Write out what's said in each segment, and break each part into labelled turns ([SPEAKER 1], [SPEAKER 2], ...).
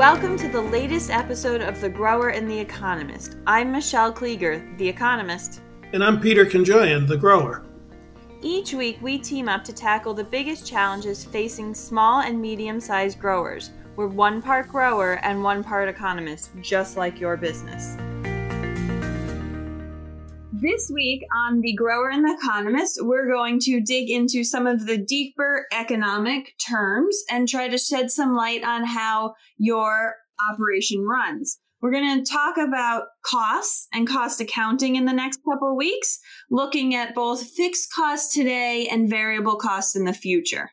[SPEAKER 1] Welcome to the latest episode of The Grower and the Economist. I'm Michelle Klieger, The Economist.
[SPEAKER 2] And I'm Peter Konjoian, The Grower.
[SPEAKER 1] Each week, we team up to tackle the biggest challenges facing small and medium sized growers. We're one part grower and one part economist, just like your business. This week on The Grower and the Economist, we're going to dig into some of the deeper economic terms and try to shed some light on how your operation runs. We're going to talk about costs and cost accounting in the next couple weeks, looking at both fixed costs today and variable costs in the future.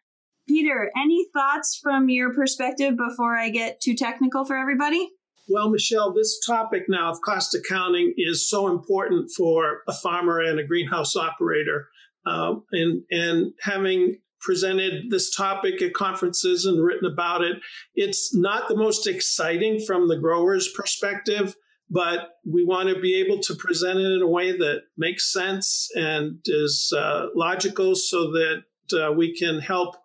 [SPEAKER 1] Peter, any thoughts from your perspective before I get too technical for everybody?
[SPEAKER 2] Well, Michelle, this topic now of cost accounting is so important for a farmer and a greenhouse operator. Uh, and, and having presented this topic at conferences and written about it, it's not the most exciting from the grower's perspective, but we want to be able to present it in a way that makes sense and is uh, logical so that uh, we can help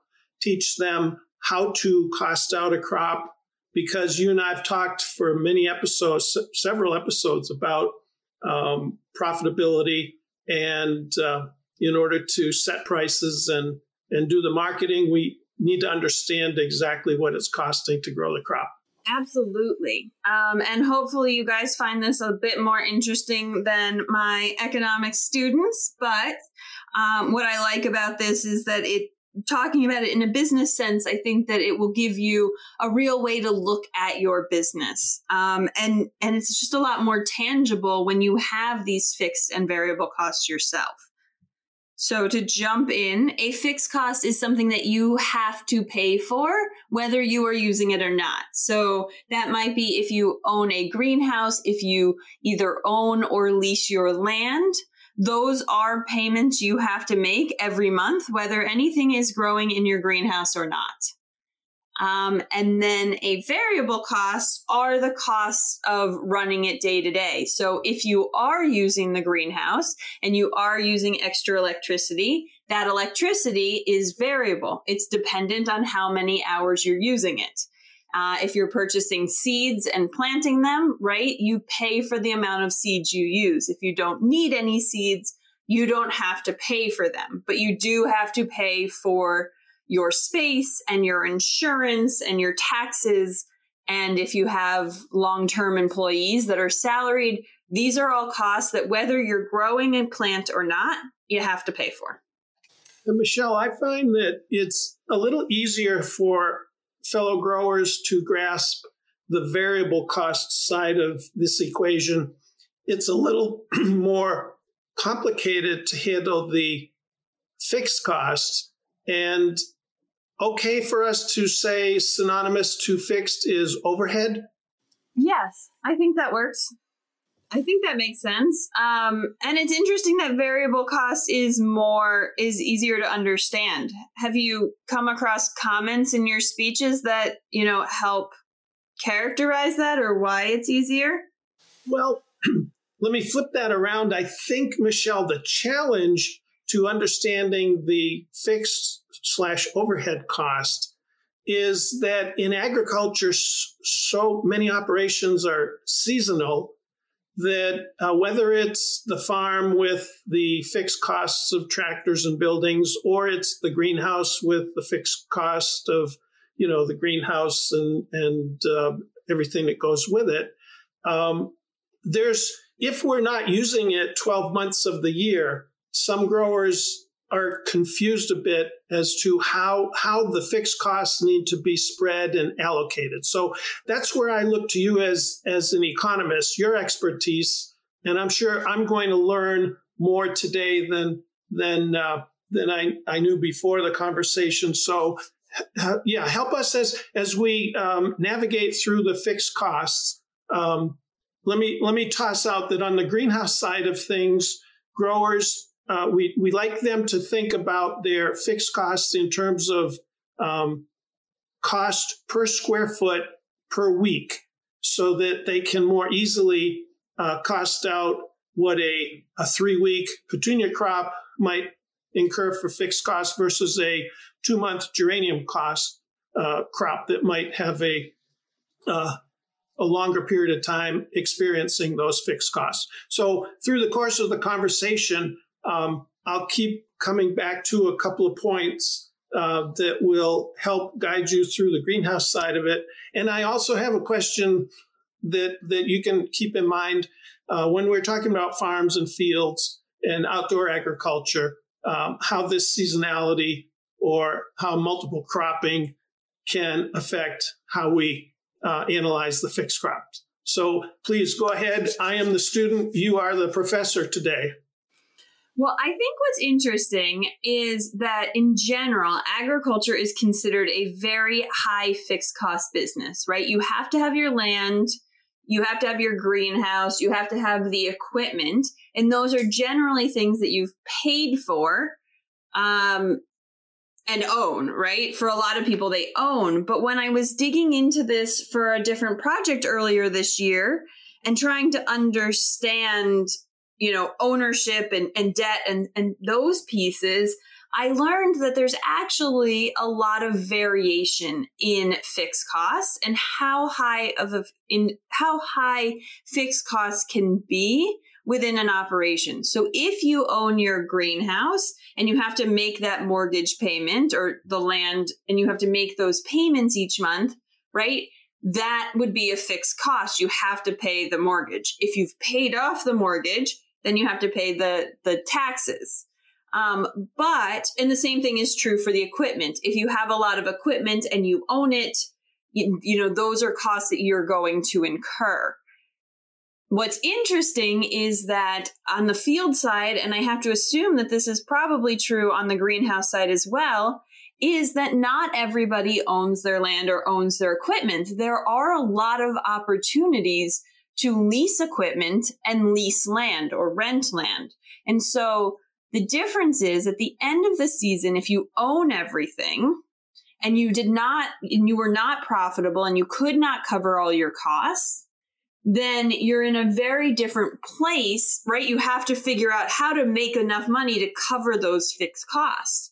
[SPEAKER 2] teach them how to cost out a crop because you and I have talked for many episodes, several episodes about um, profitability. And uh, in order to set prices and, and do the marketing, we need to understand exactly what it's costing to grow the crop.
[SPEAKER 1] Absolutely. Um, and hopefully, you guys find this a bit more interesting than my economics students. But um, what I like about this is that it talking about it in a business sense, I think that it will give you a real way to look at your business. Um, and, and it's just a lot more tangible when you have these fixed and variable costs yourself. So to jump in, a fixed cost is something that you have to pay for, whether you are using it or not. So that might be if you own a greenhouse, if you either own or lease your land, those are payments you have to make every month, whether anything is growing in your greenhouse or not. Um, and then a variable cost are the costs of running it day to day. So if you are using the greenhouse and you are using extra electricity, that electricity is variable. It's dependent on how many hours you're using it. Uh, if you're purchasing seeds and planting them, right, you pay for the amount of seeds you use. If you don't need any seeds, you don't have to pay for them, but you do have to pay for your space and your insurance and your taxes. And if you have long term employees that are salaried, these are all costs that whether you're growing a plant or not, you have to pay for.
[SPEAKER 2] And Michelle, I find that it's a little easier for fellow growers to grasp the variable cost side of this equation. It's a little more complicated to handle the fixed costs. And okay for us to say synonymous to fixed is overhead?
[SPEAKER 1] Yes, I think that works. I think that makes sense. Um, and it's interesting that variable cost is more is easier to understand. Have you come across comments in your speeches that you know help characterize that or why it's easier?
[SPEAKER 2] Well, let me flip that around. I think Michelle, the challenge to understanding the fixed slash overhead cost is that in agriculture, so many operations are seasonal that uh, whether it's the farm with the fixed costs of tractors and buildings, or it's the greenhouse with the fixed cost of, you know, the greenhouse and and uh, everything that goes with it, um, there's if we're not using it 12 months of the year, some growers are confused a bit as to how how the fixed costs need to be spread and allocated. So that's where I look to you as as an economist, your expertise, and I'm sure I'm going to learn more today than than uh, than I, I knew before the conversation. So uh, yeah, help us as as we um, navigate through the fixed costs. Um, let me let me toss out that on the greenhouse side of things, growers uh, we, we like them to think about their fixed costs in terms of um, cost per square foot per week so that they can more easily uh, cost out what a, a three week petunia crop might incur for fixed costs versus a two month geranium cost uh, crop that might have a uh, a longer period of time experiencing those fixed costs. So through the course of the conversation, um, I'll keep coming back to a couple of points uh, that will help guide you through the greenhouse side of it. And I also have a question that that you can keep in mind uh, when we're talking about farms and fields and outdoor agriculture, um, how this seasonality or how multiple cropping can affect how we uh, analyze the fixed crops. So please go ahead. I am the student. You are the professor today.
[SPEAKER 1] Well, I think what's interesting is that in general, agriculture is considered a very high fixed cost business, right? You have to have your land, you have to have your greenhouse, you have to have the equipment, and those are generally things that you've paid for um, and own, right? For a lot of people, they own. But when I was digging into this for a different project earlier this year and trying to understand you know, ownership and, and debt and, and those pieces, I learned that there's actually a lot of variation in fixed costs and how high of a, in how high fixed costs can be within an operation. So if you own your greenhouse and you have to make that mortgage payment or the land and you have to make those payments each month, right? That would be a fixed cost. You have to pay the mortgage. If you've paid off the mortgage, then you have to pay the the taxes. Um, but and the same thing is true for the equipment. If you have a lot of equipment and you own it, you, you know those are costs that you're going to incur. What's interesting is that on the field side, and I have to assume that this is probably true on the greenhouse side as well, is that not everybody owns their land or owns their equipment. There are a lot of opportunities to lease equipment and lease land or rent land. And so the difference is at the end of the season, if you own everything and you did not, and you were not profitable and you could not cover all your costs, then you're in a very different place, right? You have to figure out how to make enough money to cover those fixed costs.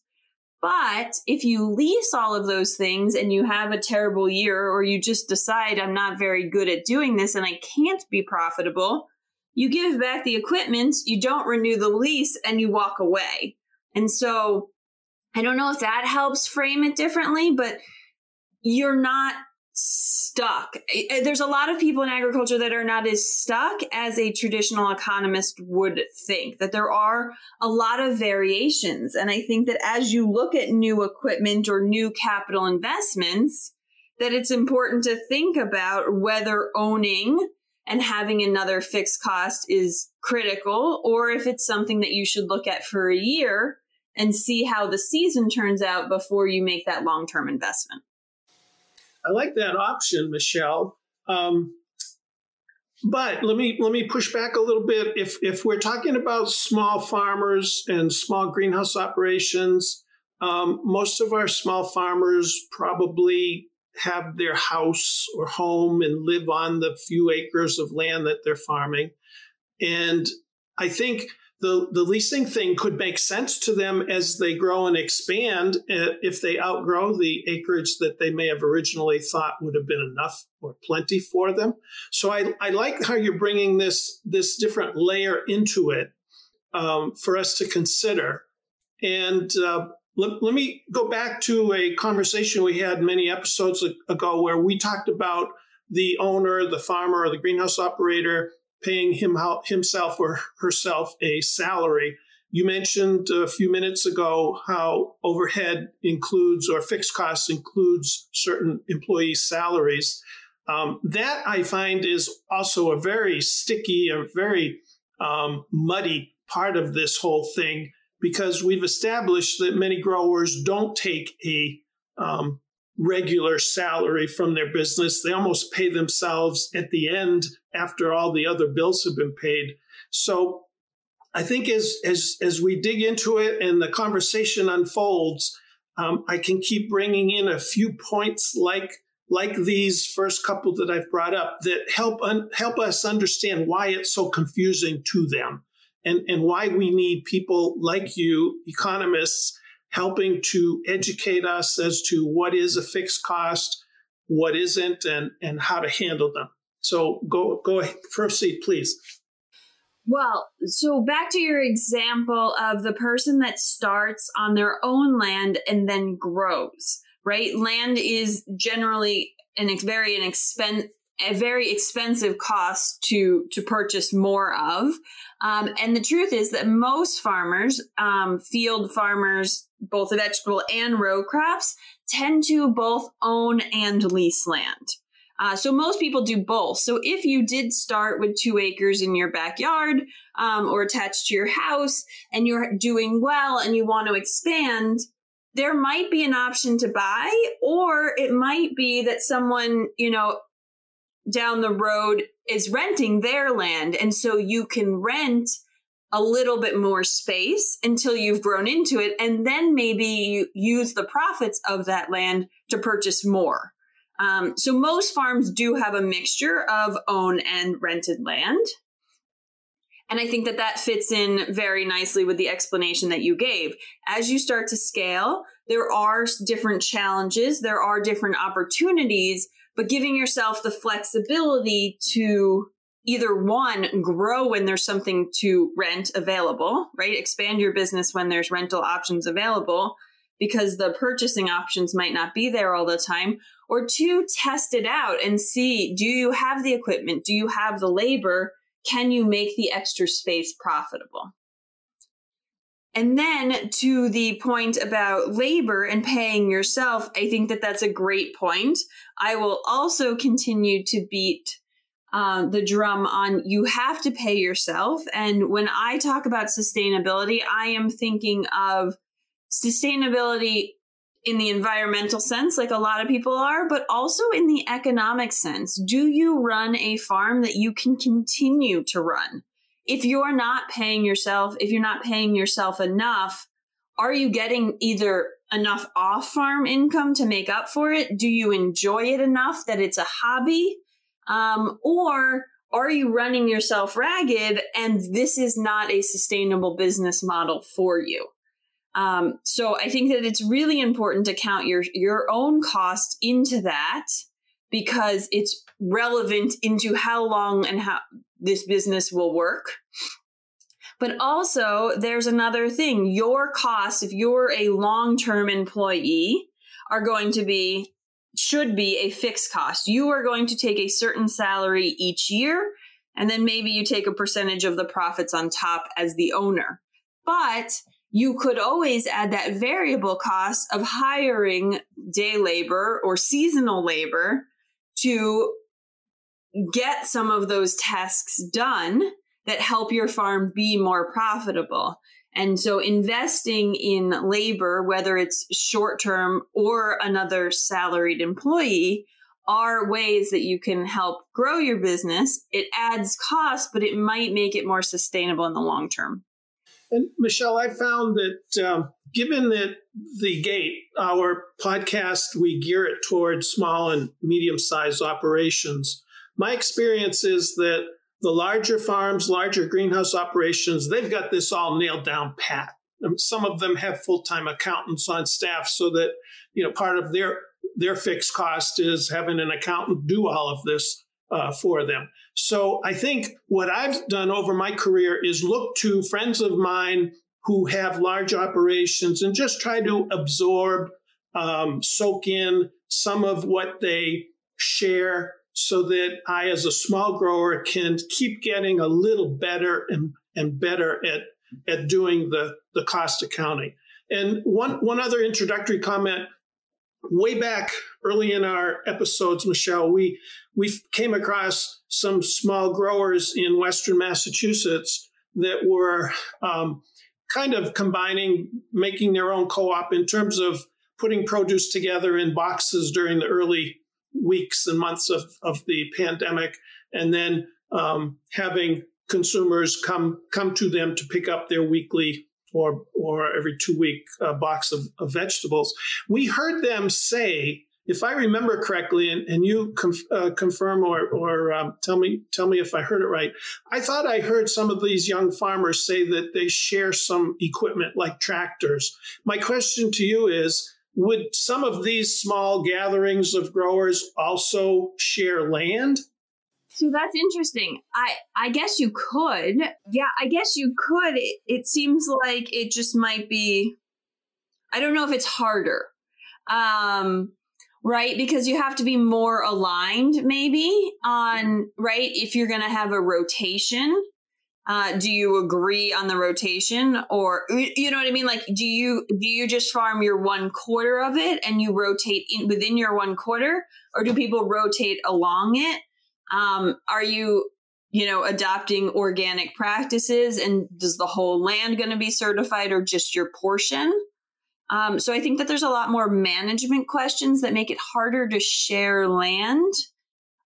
[SPEAKER 1] But if you lease all of those things and you have a terrible year, or you just decide I'm not very good at doing this and I can't be profitable, you give back the equipment, you don't renew the lease, and you walk away. And so I don't know if that helps frame it differently, but you're not stuck. There's a lot of people in agriculture that are not as stuck as a traditional economist would think, that there are a lot of variations. And I think that as you look at new equipment or new capital investments, that it's important to think about whether owning and having another fixed cost is critical or if it's something that you should look at for a year and see how the season turns out before you make that long term investment.
[SPEAKER 2] I like that option, Michelle. Um, but let me let me push back a little bit. If if we're talking about small farmers and small greenhouse operations, um, most of our small farmers probably have their house or home and live on the few acres of land that they're farming. And I think the, the leasing thing could make sense to them as they grow and expand uh, if they outgrow the acreage that they may have originally thought would have been enough or plenty for them. So I, I like how you're bringing this, this different layer into it um, for us to consider. And uh, let, let me go back to a conversation we had many episodes ago where we talked about the owner, the farmer, or the greenhouse operator paying him himself or herself a salary. You mentioned a few minutes ago how overhead includes or fixed costs includes certain employee salaries. Um, that I find is also a very sticky and very um, muddy part of this whole thing because we've established that many growers don't take a um, regular salary from their business. They almost pay themselves at the end after all the other bills have been paid. So I think as as as we dig into it and the conversation unfolds, um, I can keep bringing in a few points like like these first couple that I've brought up that help un, help us understand why it's so confusing to them and and why we need people like you economists helping to educate us as to what is a fixed cost, what isn't, and and how to handle them. So go go ahead, proceed, please.
[SPEAKER 1] Well, so back to your example of the person that starts on their own land and then grows, right? Land is generally an very an expense a very expensive cost to to purchase more of. Um, and the truth is that most farmers, um, field farmers, both vegetable and row crops, tend to both own and lease land. Uh, so most people do both. So if you did start with two acres in your backyard um, or attached to your house and you're doing well and you want to expand, there might be an option to buy, or it might be that someone, you know, down the road is renting their land. And so you can rent a little bit more space until you've grown into it. And then maybe you use the profits of that land to purchase more. Um, so most farms do have a mixture of own and rented land. And I think that that fits in very nicely with the explanation that you gave. As you start to scale, there are different challenges, there are different opportunities, but giving yourself the flexibility to either one, grow when there's something to rent available, right? Expand your business when there's rental options available because the purchasing options might not be there all the time or two, test it out and see do you have the equipment? Do you have the labor? Can you make the extra space profitable? And then to the point about labor and paying yourself, I think that that's a great point. I will also continue to beat uh, the drum on you have to pay yourself. And when I talk about sustainability, I am thinking of sustainability in the environmental sense, like a lot of people are, but also in the economic sense. Do you run a farm that you can continue to run? If you're not paying yourself, if you're not paying yourself enough, are you getting either enough off farm income to make up for it? Do you enjoy it enough that it's a hobby? Um, or are you running yourself ragged and this is not a sustainable business model for you? Um, so I think that it's really important to count your your own cost into that because it's relevant into how long and how this business will work. But also, there's another thing. Your costs, if you're a long term employee, are going to be, should be a fixed cost. You are going to take a certain salary each year, and then maybe you take a percentage of the profits on top as the owner. But you could always add that variable cost of hiring day labor or seasonal labor to get some of those tasks done that help your farm be more profitable. And so investing in labor, whether it's short term or another salaried employee, are ways that you can help grow your business. It adds cost, but it might make it more sustainable in the long term.
[SPEAKER 2] And Michelle, I found that um, given that the gate, our podcast, we gear it towards small and medium sized operations. My experience is that the larger farms, larger greenhouse operations, they've got this all nailed down pat. Um, some of them have full time accountants on staff so that, you know, part of their their fixed cost is having an accountant do all of this uh, for them. So I think what I've done over my career is look to friends of mine who have large operations and just try to absorb, um, soak in some of what they share so that I, as a small grower, can keep getting a little better and, and better at, at doing the, the cost accounting. And one, one other introductory comment way back early in our episodes, Michelle, we we came across some small growers in Western Massachusetts that were um, kind of combining, making their own co-op in terms of putting produce together in boxes during the early weeks and months of, of the pandemic, and then um, having consumers come come to them to pick up their weekly or or every two week uh, box of, of, vegetables. We heard them say, if I remember correctly, and, and you conf, uh, confirm or or um, tell me tell me if I heard it right. I thought I heard some of these young farmers say that they share some equipment like tractors. My question to you is. Would some of these small gatherings of growers also share land?
[SPEAKER 1] So that's interesting. I I guess you could. Yeah, I guess you could. It, it seems like it just might be I don't know if it's harder. Um right because you have to be more aligned maybe on right if you're going to have a rotation uh, do you agree on the rotation or you know what i mean? Like do you do you just farm your one quarter of it and you rotate in within your one quarter? Or do people rotate along it? Um, are you you know adopting organic practices and does the whole land going to be certified or just your portion? Um, so I think that there's a lot more management questions that make it harder to share land.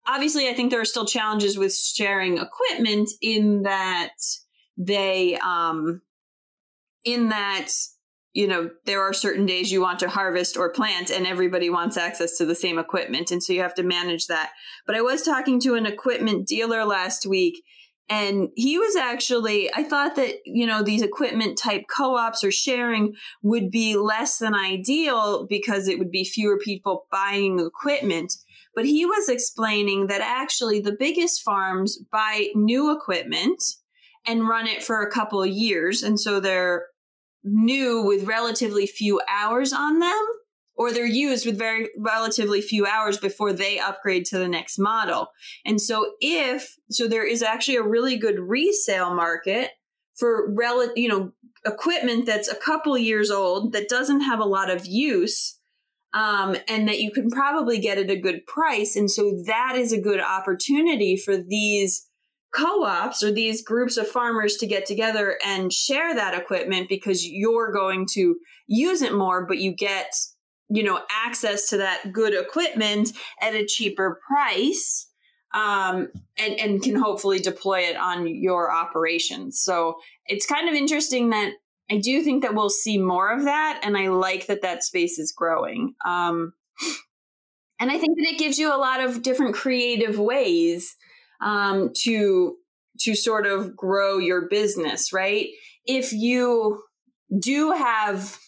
[SPEAKER 1] Obviously, I think there are still challenges with sharing equipment in that they, um, in that, you know, there are certain days you want to harvest or plant and everybody wants access to the same equipment. And so you have to manage that. But I was talking to an equipment dealer last week and he was actually, I thought that, you know, these equipment type co ops or sharing would be less than ideal because it would be fewer people buying equipment. But he was explaining that actually the biggest farms buy new equipment and run it for a couple years. And so they're new with relatively few hours on them or they're used with very relatively few hours before they upgrade to the next model. And so if so there is actually a really good resale market for rel- you know equipment that's a couple years old that doesn't have a lot of use um, and that you can probably get at a good price. And so that is a good opportunity for these co-ops or these groups of farmers to get together and share that equipment because you're going to use it more but you get you know access to that good equipment at a cheaper price um, and and can hopefully deploy it on your operations. So it's kind of interesting that i do think that we'll see more of that and i like that that space is growing. Um, and i think that it gives you a lot of different creative ways um, to to sort of grow your business right? If you do have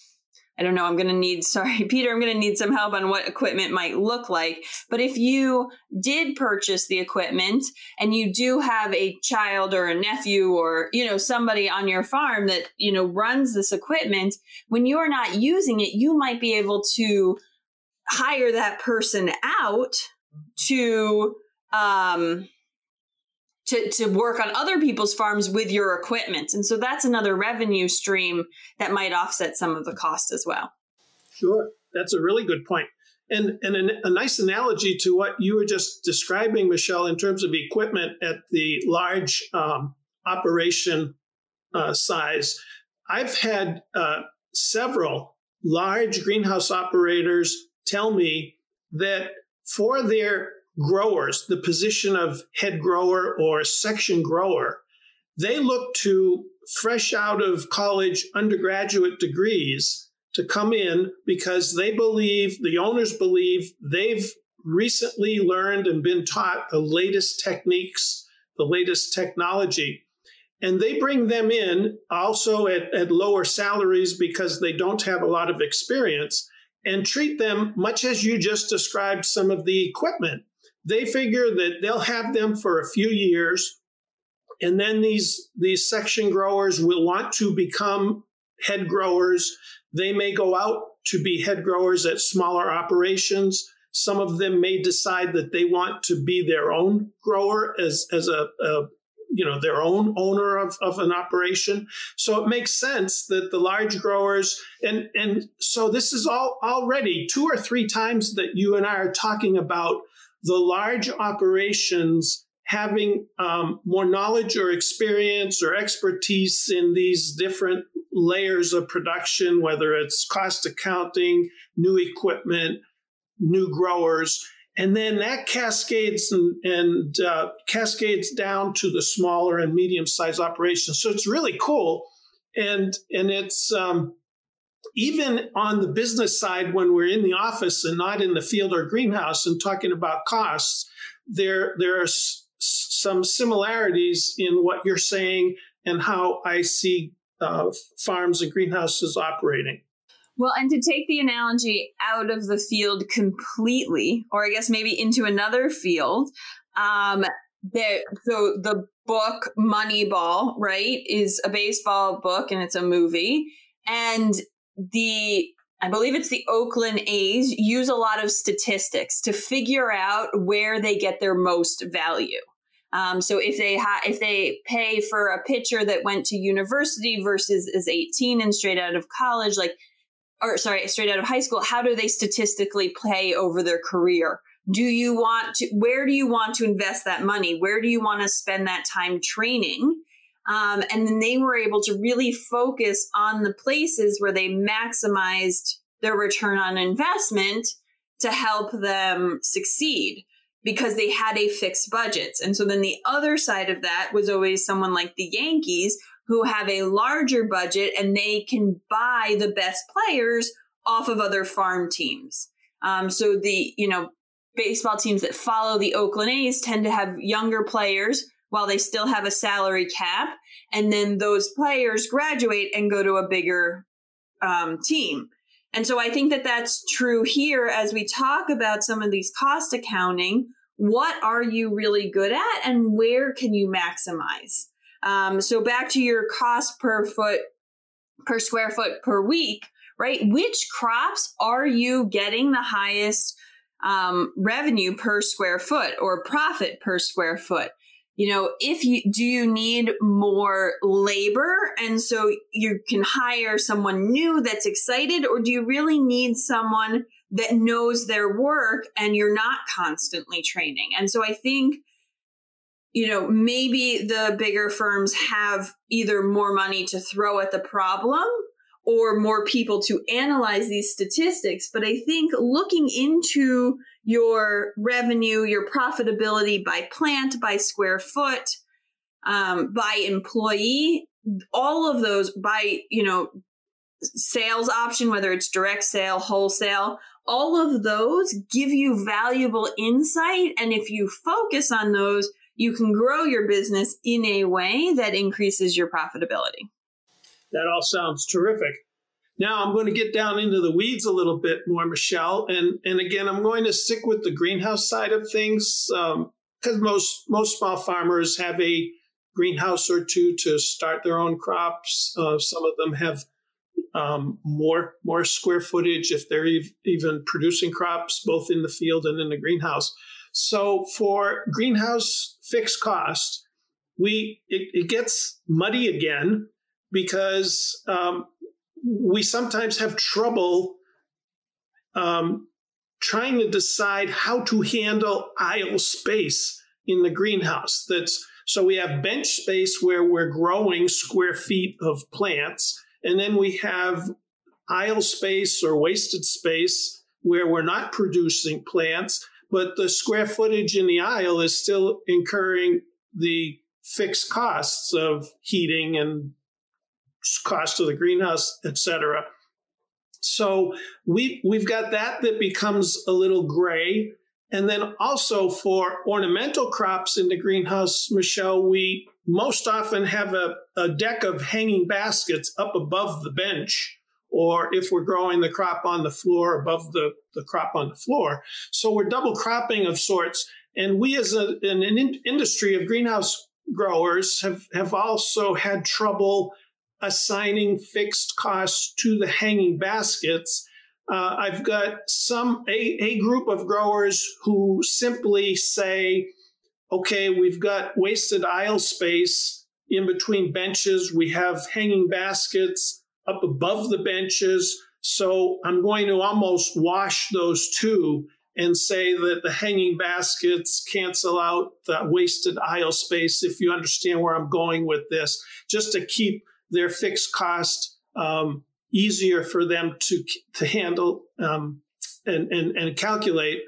[SPEAKER 1] I don't know, I'm going to need, sorry, Peter, I'm going to need some help on what equipment might look like. But if you did purchase the equipment and you do have a child or a nephew or, you know, somebody on your farm that, you know, runs this equipment, when you're not using it, you might be able to hire that person out to, um, to, to work on other people's farms with your equipment. And so that's another revenue stream that might offset some of the cost as well.
[SPEAKER 2] Sure. That's a really good point. And, and a, a nice analogy to what you were just describing, Michelle, in terms of equipment at the large um, operation uh, size. I've had uh, several large greenhouse operators tell me that for their growers, the position of head grower or section grower, they look to fresh out of college undergraduate degrees to come in because they believe, the owners believe, they've recently learned and been taught the latest techniques, the latest technology. And they bring them in also at, at lower salaries because they don't have a lot of experience and treat them much as you just described some of the equipment they figure that they'll have them for a few years and then these these section growers will want to become head growers. They may go out to be head growers at smaller operations. Some of them may decide that they want to be their own grower as as a, a you know their own owner of, of an operation. So it makes sense that the large growers and and so this is all already two or three times that you and i are talking about the large operations having um, more knowledge or experience or expertise in these different layers of production, whether it's cost accounting, new equipment, new growers. And then that cascades and, and uh, cascades down to the smaller and medium sized operations. So it's really cool. And, and it's, um, even on the business side, when we're in the office and not in the field or greenhouse and talking about costs, there, there are s- some similarities in what you're saying and how I see uh, farms and greenhouses operating.
[SPEAKER 1] Well, and to take the analogy out of the field completely, or I guess maybe into another field, um, the, so the book Moneyball, right, is a baseball book and it's a movie. And the I believe it's the Oakland A's use a lot of statistics to figure out where they get their most value. Um, so if they ha- if they pay for a pitcher that went to university versus is 18 and straight out of college, like or sorry, straight out of high school, how do they statistically play over their career? Do you want to, where do you want to invest that money? Where do you want to spend that time training? Um, and then they were able to really focus on the places where they maximized their return on investment to help them succeed because they had a fixed budget. And so then the other side of that was always someone like the Yankees who have a larger budget and they can buy the best players off of other farm teams. Um, so the, you know, baseball teams that follow the Oakland A's tend to have younger players while they still have a salary cap. And then those players graduate and go to a bigger um, team. And so I think that that's true here as we talk about some of these cost accounting. What are you really good at and where can you maximize? Um, so back to your cost per foot, per square foot per week, right? Which crops are you getting the highest um, revenue per square foot or profit per square foot? You know, if you do you need more labor and so you can hire someone new that's excited, or do you really need someone that knows their work and you're not constantly training? And so I think you know, maybe the bigger firms have either more money to throw at the problem or more people to analyze these statistics. But I think looking into your revenue, your profitability by plant, by square foot, um, by employee, all of those by, you know, sales option, whether it's direct sale, wholesale, all of those give you valuable insight. And if you focus on those, you can grow your business in a way that increases your profitability.
[SPEAKER 2] That all sounds terrific. Now I'm going to get down into the weeds a little bit more, Michelle, and and again I'm going to stick with the greenhouse side of things because um, most most small farmers have a greenhouse or two to start their own crops. Uh, some of them have um, more more square footage if they're ev- even producing crops both in the field and in the greenhouse. So for greenhouse fixed cost, we it, it gets muddy again because um, we sometimes have trouble um, trying to decide how to handle aisle space in the greenhouse. That's so we have bench space where we're growing square feet of plants, and then we have aisle space or wasted space where we're not producing plants but the square footage in the aisle is still incurring the fixed costs of heating and cost of the greenhouse, et cetera. So we we've got that that becomes a little gray. And then also for ornamental crops in the greenhouse, Michelle, we most often have a, a deck of hanging baskets up above the bench or if we're growing the crop on the floor above the, the crop on the floor. So we're double cropping of sorts. And we as a, an, an industry of greenhouse growers have, have also had trouble assigning fixed costs to the hanging baskets. Uh, I've got some a, a group of growers who simply say, okay, we've got wasted aisle space in between benches. We have hanging baskets up above the benches. So I'm going to almost wash those two and say that the hanging baskets cancel out the wasted aisle space, if you understand where I'm going with this, just to keep their fixed cost um, easier for them to, to handle um, and, and, and calculate.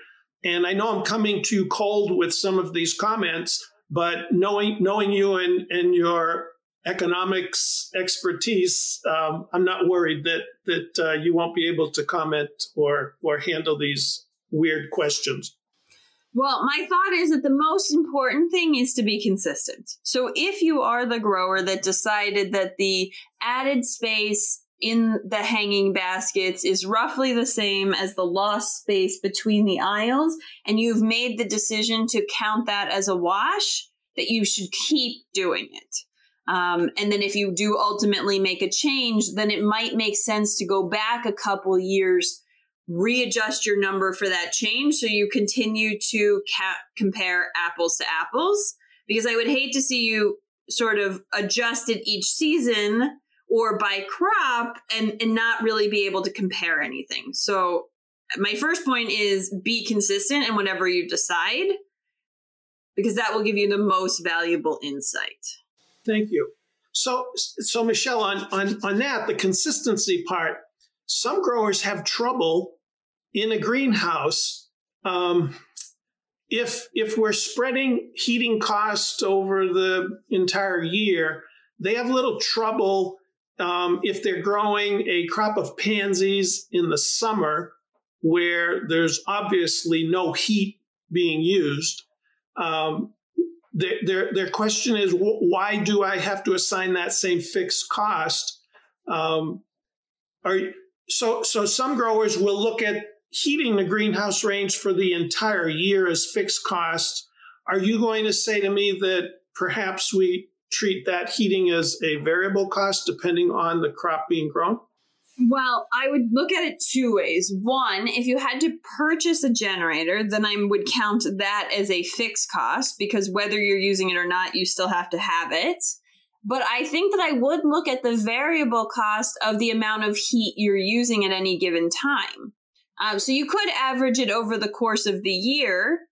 [SPEAKER 2] And I know I'm coming too cold with some of these comments, but knowing knowing you and, and your economics expertise, um, I'm not worried that that uh, you won't be able to comment or or handle these weird questions.
[SPEAKER 1] Well, my thought is that the most important thing is to be consistent. So if you are the grower that decided that the added space in the hanging baskets is roughly the same as the lost space between the aisles, and you've made the decision to count that as a wash, that you should keep doing it. Um, and then if you do ultimately make a change, then it might make sense to go back a couple years, readjust your number for that change so you continue to ca- compare apples to apples. Because I would hate to see you sort of adjust it each season or by crop and, and not really be able to compare anything. So my first point is be consistent in whatever you decide because that will give you the most valuable insight.
[SPEAKER 2] Thank you. So, so Michelle, on, on, on that, the consistency part, some growers have trouble in a greenhouse. Um, if if we're spreading heating costs over the entire year, they have little trouble um, if they're growing a crop of pansies in the summer where there's obviously no heat being used. Um, their, their, their question is why do I have to assign that same fixed cost? Um, are, so, so some growers will look at heating the greenhouse range for the entire year as fixed cost. Are you going to say to me that perhaps we treat that heating as a variable cost depending on the crop being grown?
[SPEAKER 1] Well, I would look at it two ways. One, if you had to purchase a generator, then I would count that as a fixed cost because whether you're using it or not, you still have to have it. But I think that I would look at the variable cost of the amount of heat you're using at any given time. Um, so you could average it over the course of the year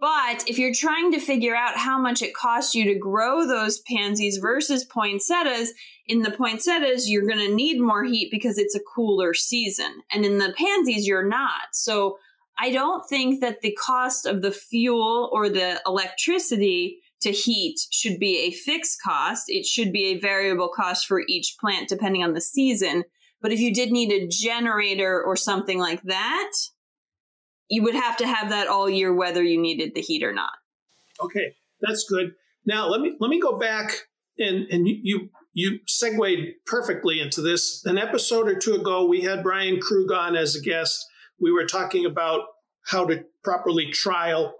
[SPEAKER 1] but if you're trying to figure out how much it costs you to grow those pansies versus poinsettias, in the poinsettias, you're going to need more heat because it's a cooler season. And in the pansies, you're not. So I don't think that the cost of the fuel or the electricity to heat should be a fixed cost. It should be a variable cost for each plant depending on the season. But if you did need a generator or something like that, you would have to have that all year whether you needed the heat or not.
[SPEAKER 2] Okay, that's good. Now let me let me go back and and you you, segued perfectly into this. An episode or two ago, we had Brian Krug on as a guest. We were talking about how to properly trial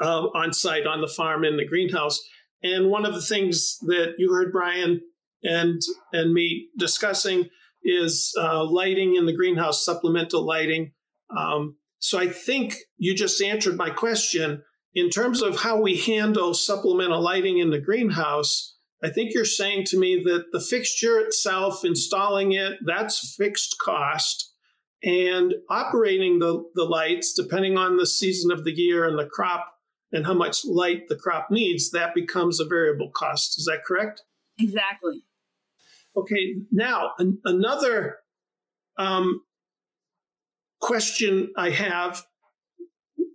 [SPEAKER 2] uh, on site on the farm in the greenhouse. And one of the things that you heard Brian and and me discussing is uh, lighting in the greenhouse, supplemental lighting. Um, so I think you just answered my question. In terms of how we handle supplemental lighting in the greenhouse, I think you're saying to me that the fixture itself, installing it, that's fixed cost. And operating the, the lights, depending on the season of the year and the crop and how much light the crop needs, that becomes a variable cost. Is that correct?
[SPEAKER 1] Exactly.
[SPEAKER 2] Okay, now an, another um, question I have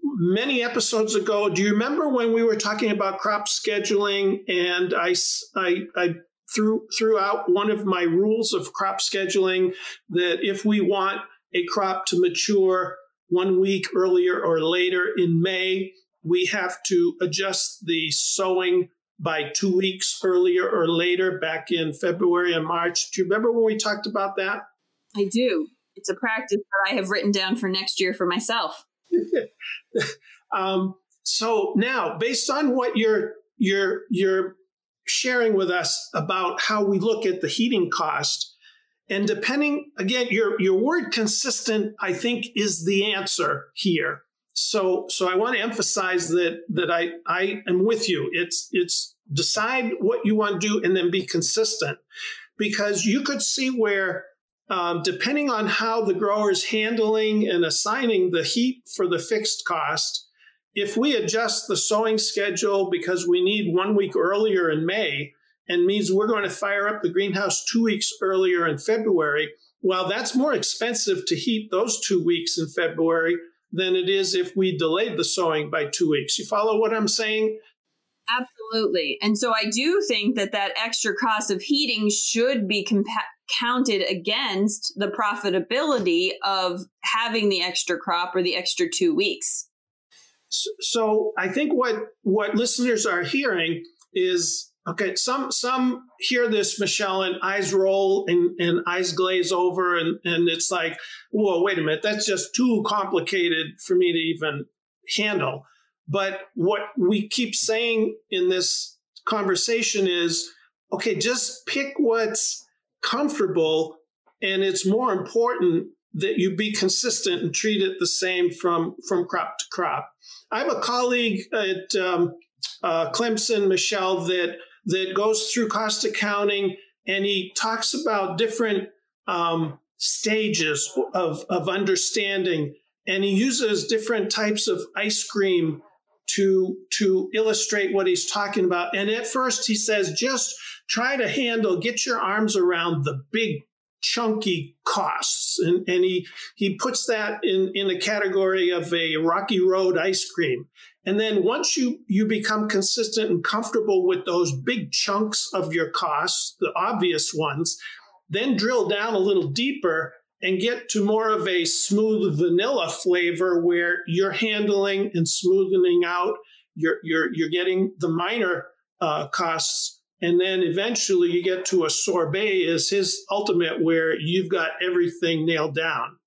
[SPEAKER 2] many episodes ago. Do you remember when we were talking about crop scheduling and I, I, I threw, threw out one of my rules of crop scheduling that if we want a crop to mature one week earlier or later in May, we have to adjust the sowing by two weeks earlier or later back in February and March. Do you remember when we talked about that?
[SPEAKER 1] I do it's a practice that I have written down for next year for myself.
[SPEAKER 2] um, so now, based on what you're you're you're sharing with us about how we look at the heating cost, and depending again, your your word consistent, I think, is the answer here. So so I want to emphasize that that I I am with you. It's it's decide what you want to do and then be consistent, because you could see where um, depending on how the grower is handling and assigning the heat for the fixed cost, if we adjust the sowing schedule because we need one week earlier in May and means we're going to fire up the greenhouse two weeks earlier in February, well, that's more expensive to heat those two weeks in February than it is if we delayed the sowing by two weeks. You follow what I'm saying?
[SPEAKER 1] Absolutely. And so I do think that that extra cost of heating should be compa- counted against the profitability of having the extra crop or the extra two weeks.
[SPEAKER 2] So I think what what listeners are hearing is Okay, some some hear this, Michelle, and eyes roll and, and eyes glaze over, and, and it's like, whoa, wait a minute, that's just too complicated for me to even handle. But what we keep saying in this conversation is, okay, just pick what's comfortable, and it's more important that you be consistent and treat it the same from from crop to crop. I have a colleague at um, uh, Clemson, Michelle, that that goes through cost accounting and he talks about different um, stages of, of understanding and he uses different types of ice cream to to illustrate what he's talking about. And at first he says just try to handle get your arms around the big chunky costs. And, and he he puts that in in a category of a rocky road ice cream and then once you, you become consistent and comfortable with those big chunks of your costs, the obvious ones, then drill down a little deeper and get to more of a smooth vanilla flavor where you're handling and smoothing out, you're, you're, you're getting the minor uh, costs. And then eventually you get to a sorbet is his ultimate where you've got everything nailed down.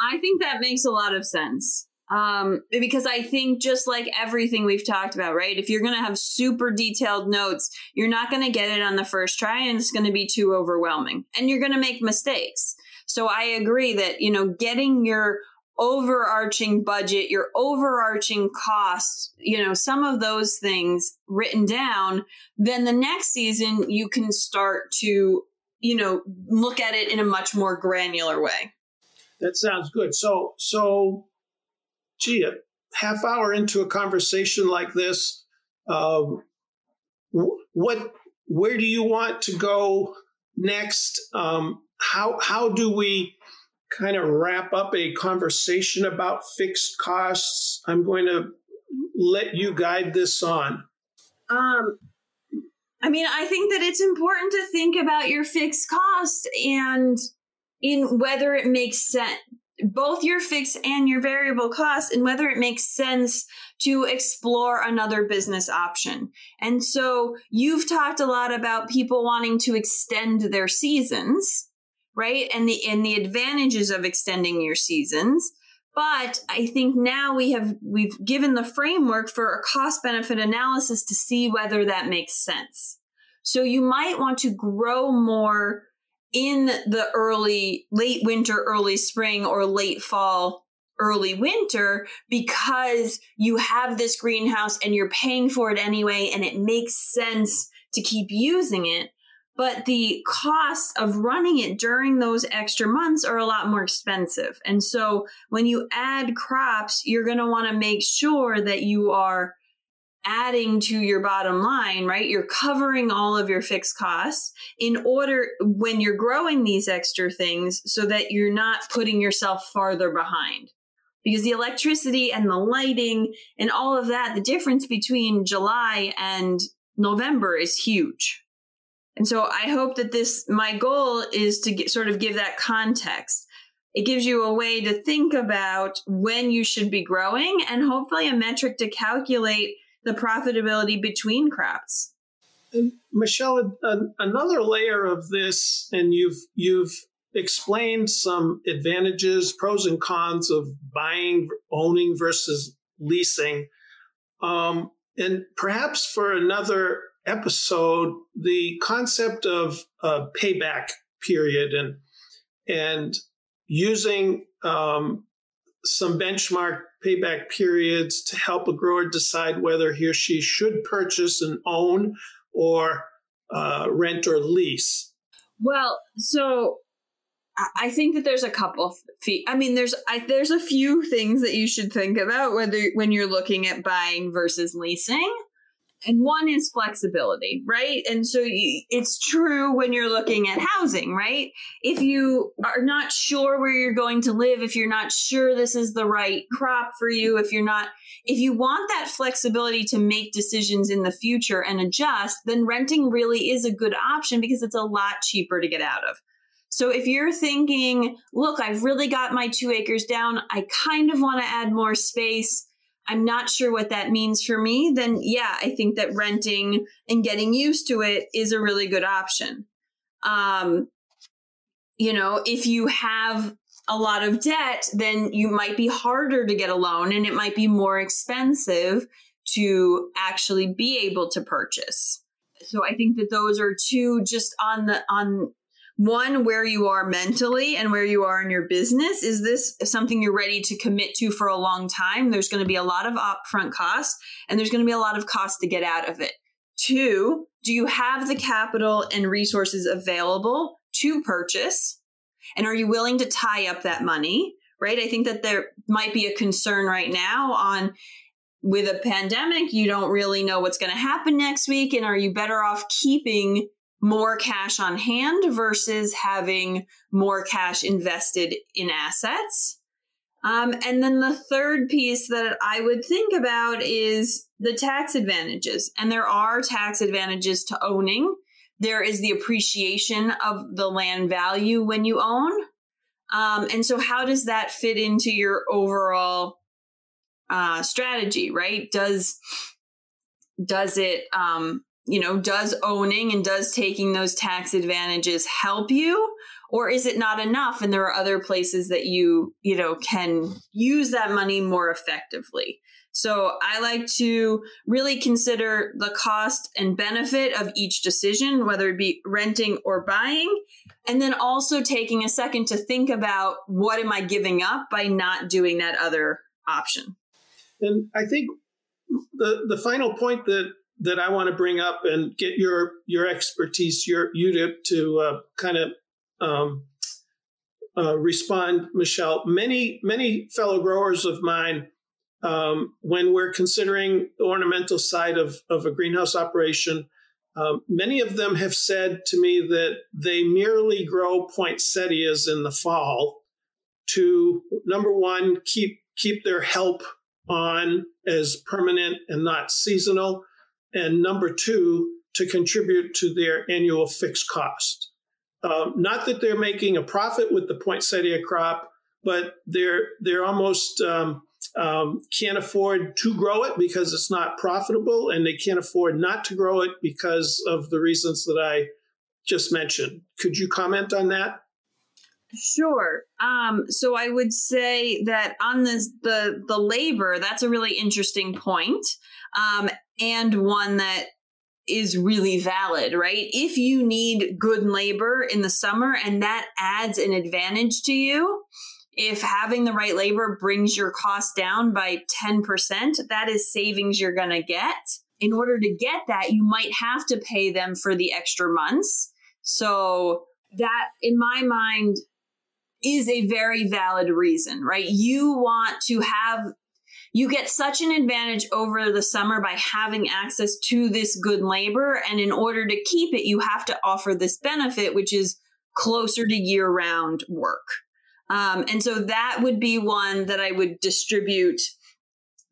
[SPEAKER 1] I think that makes a lot of sense. Um, because I think just like everything we've talked about, right? If you're going to have super detailed notes, you're not going to get it on the first try and it's going to be too overwhelming and you're going to make mistakes. So I agree that, you know, getting your overarching budget, your overarching costs, you know, some of those things written down, then the next season you can start to, you know, look at it in a much more granular way.
[SPEAKER 2] That sounds good. So, so gee, a half hour into a conversation like this, uh, what, where do you want to go next? Um, how how do we kind of wrap up a conversation about fixed costs? I'm going to let you guide this on.
[SPEAKER 1] Um, I mean, I think that it's important to think about your fixed cost and in whether it makes sense both your fixed and your variable costs and whether it makes sense to explore another business option. And so you've talked a lot about people wanting to extend their seasons, right? And the and the advantages of extending your seasons. But I think now we have we've given the framework for a cost benefit analysis to see whether that makes sense. So you might want to grow more in the early, late winter, early spring, or late fall, early winter because you have this greenhouse and you're paying for it anyway, and it makes sense to keep using it. But the costs of running it during those extra months are a lot more expensive. And so when you add crops, you're going to want to make sure that you are adding to your bottom line, right? You're covering all of your fixed costs in order when you're growing these extra things so that you're not putting yourself farther behind. Because the electricity and the lighting and all of that, the difference between July and November is huge. And so I hope that this, my goal is to get, sort of give that context. It gives you a way to think about when you should be growing and hopefully a metric to calculate the profitability between crops.
[SPEAKER 2] And Michelle, another layer of this, and you've you've explained some advantages, pros and cons of buying, owning versus leasing, um, and perhaps for another episode, the concept of a payback period and and using um, some benchmark payback periods to help a grower decide whether he or she should purchase and own or uh, rent or lease?
[SPEAKER 1] Well, so I think that there's a couple fee. I mean, there's I, there's a few things that you should think about whether when you're looking at buying versus leasing and one is flexibility, right? And so it's true when you're looking at housing, right? If you are not sure where you're going to live, if you're not sure this is the right crop for you, if you're not, if you want that flexibility to make decisions in the future and adjust, then renting really is a good option because it's a lot cheaper to get out of. So if you're thinking, look, I've really got my two acres down, I kind of want to add more space I'm not sure what that means for me, then yeah, I think that renting and getting used to it is a really good option. Um, you know, if you have a lot of debt, then you might be harder to get a loan and it might be more expensive to actually be able to purchase. So I think that those are two just on the on one where you are mentally and where you are in your business. Is this something you're ready to commit to for a long time? There's going to be a lot of upfront costs and there's going to be a lot of cost to get out of it. Two do you have the capital and resources available to purchase? And are you willing to tie up that money? Right? I think that there might be a concern right now on with a pandemic you don't really know what's going to happen next week. And are you better off keeping more cash on hand versus having more cash invested in assets. Um, and then the third piece that I would think about is the tax advantages. And there are tax advantages to owning. There is the appreciation of the land value when you own. Um, and so, how does that fit into your overall uh, strategy? Right? Does does it um, you know, does owning and does taking those tax advantages help you? Or is it not enough? And there are other places that you, you know, can use that money more effectively. So I like to really consider the cost and benefit of each decision, whether it be renting or buying. And then also taking a second to think about what am I giving up by not doing that other option.
[SPEAKER 2] And I think the, the final point that that I want to bring up and get your your expertise, your you to to uh, kind of um, uh, respond, Michelle. Many many fellow growers of mine, um, when we're considering the ornamental side of of a greenhouse operation, um, many of them have said to me that they merely grow poinsettias in the fall to number one keep keep their help on as permanent and not seasonal and number two, to contribute to their annual fixed cost. Um, not that they're making a profit with the poinsettia crop, but they're they're almost um, um, can't afford to grow it because it's not profitable, and they can't afford not to grow it because of the reasons that I just mentioned. Could you comment on that?
[SPEAKER 1] Sure. Um, so I would say that on this the the labor, that's a really interesting point. Um, and one that is really valid, right? If you need good labor in the summer and that adds an advantage to you, if having the right labor brings your cost down by 10%, that is savings you're going to get. In order to get that, you might have to pay them for the extra months. So, that in my mind is a very valid reason, right? You want to have you get such an advantage over the summer by having access to this good labor. And in order to keep it, you have to offer this benefit, which is closer to year round work. Um, and so that would be one that I would distribute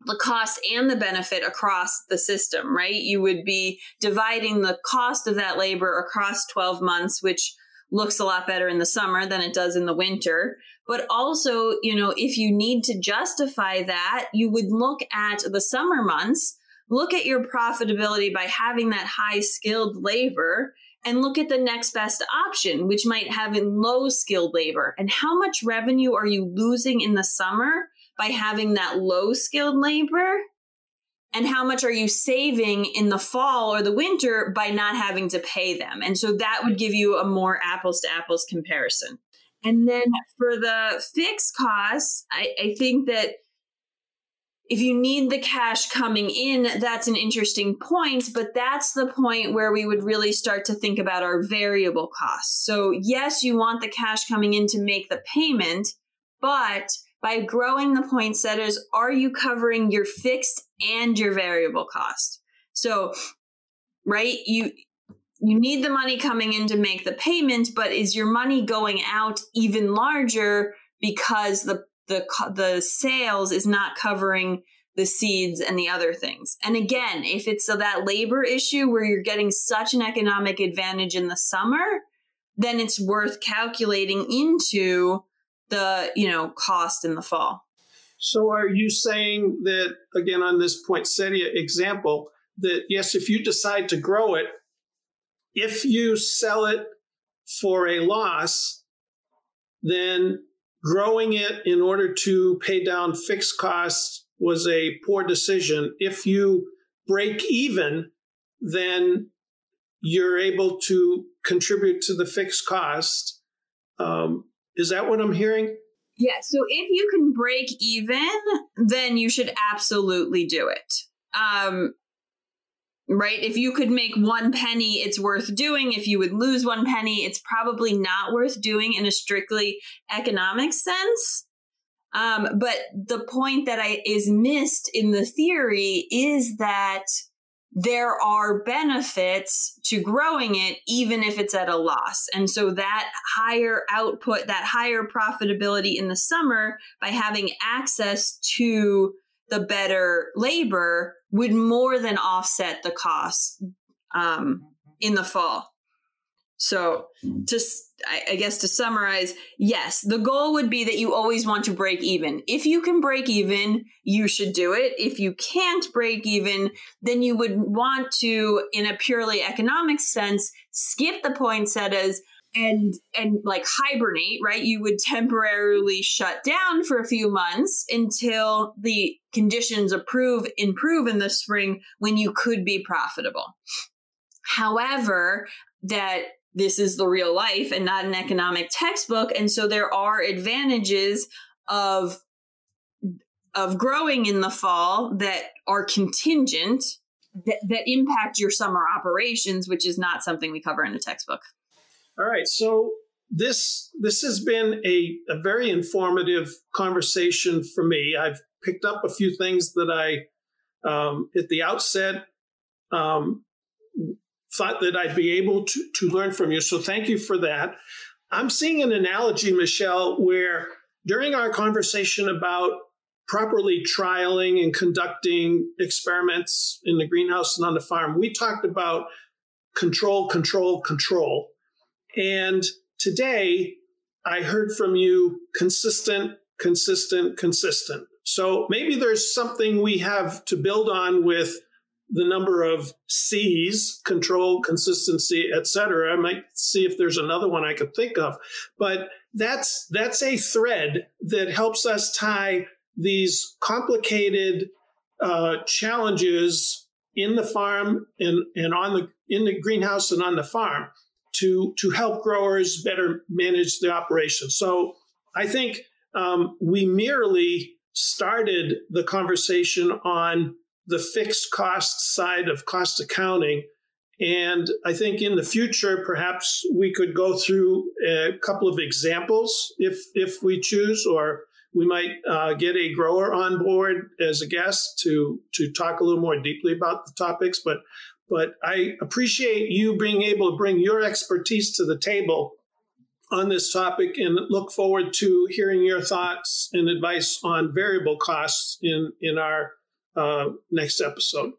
[SPEAKER 1] the cost and the benefit across the system, right? You would be dividing the cost of that labor across 12 months, which looks a lot better in the summer than it does in the winter. But also, you know, if you need to justify that, you would look at the summer months, look at your profitability by having that high skilled labor and look at the next best option, which might have in low skilled labor. And how much revenue are you losing in the summer by having that low skilled labor? and how much are you saving in the fall or the winter by not having to pay them and so that would give you a more apples to apples comparison and then for the fixed costs I, I think that if you need the cash coming in, that's an interesting point, but that's the point where we would really start to think about our variable costs. So, yes, you want the cash coming in to make the payment, but by growing the poinsettias, are you covering your fixed and your variable cost? So, right, you you need the money coming in to make the payment, but is your money going out even larger because the the the sales is not covering the seeds and the other things. And again, if it's so that labor issue where you're getting such an economic advantage in the summer, then it's worth calculating into the you know cost in the fall
[SPEAKER 2] So are you saying that, again, on this poinsettia example, that yes, if you decide to grow it, if you sell it for a loss, then growing it in order to pay down fixed costs was a poor decision. If you break even, then you're able to contribute to the fixed cost. Um, is that what I'm hearing?
[SPEAKER 1] Yeah. So if you can break even, then you should absolutely do it. Um, right? If you could make one penny, it's worth doing. If you would lose one penny, it's probably not worth doing in a strictly economic sense. Um, but the point that I is missed in the theory is that there are benefits to growing it, even if it's at a loss. And so that higher output, that higher profitability in the summer by having access to the better labor would more than offset the cost um, in the fall. So, to I guess to summarize, yes, the goal would be that you always want to break even. If you can break even, you should do it. If you can't break even, then you would want to, in a purely economic sense, skip the poinsettias and and like hibernate right? You would temporarily shut down for a few months until the conditions improve improve in the spring when you could be profitable. However that this is the real life and not an economic textbook and so there are advantages of of growing in the fall that are contingent that, that impact your summer operations which is not something we cover in the textbook
[SPEAKER 2] all right so this this has been a, a very informative conversation for me i've picked up a few things that i um, at the outset um, thought that I'd be able to, to learn from you. So thank you for that. I'm seeing an analogy, Michelle, where during our conversation about properly trialing and conducting experiments in the greenhouse and on the farm, we talked about control, control, control. And today I heard from you consistent, consistent, consistent. So maybe there's something we have to build on with the number of C's, control, consistency, etc. I might see if there's another one I could think of. But that's that's a thread that helps us tie these complicated uh, challenges in the farm and, and on the in the greenhouse and on the farm to to help growers better manage the operation. So I think um, we merely started the conversation on the fixed cost side of cost accounting. And I think in the future, perhaps we could go through a couple of examples if if we choose, or we might uh, get a grower on board as a guest to to talk a little more deeply about the topics. But but I appreciate you being able to bring your expertise to the table on this topic and look forward to hearing your thoughts and advice on variable costs in in our uh, next episode.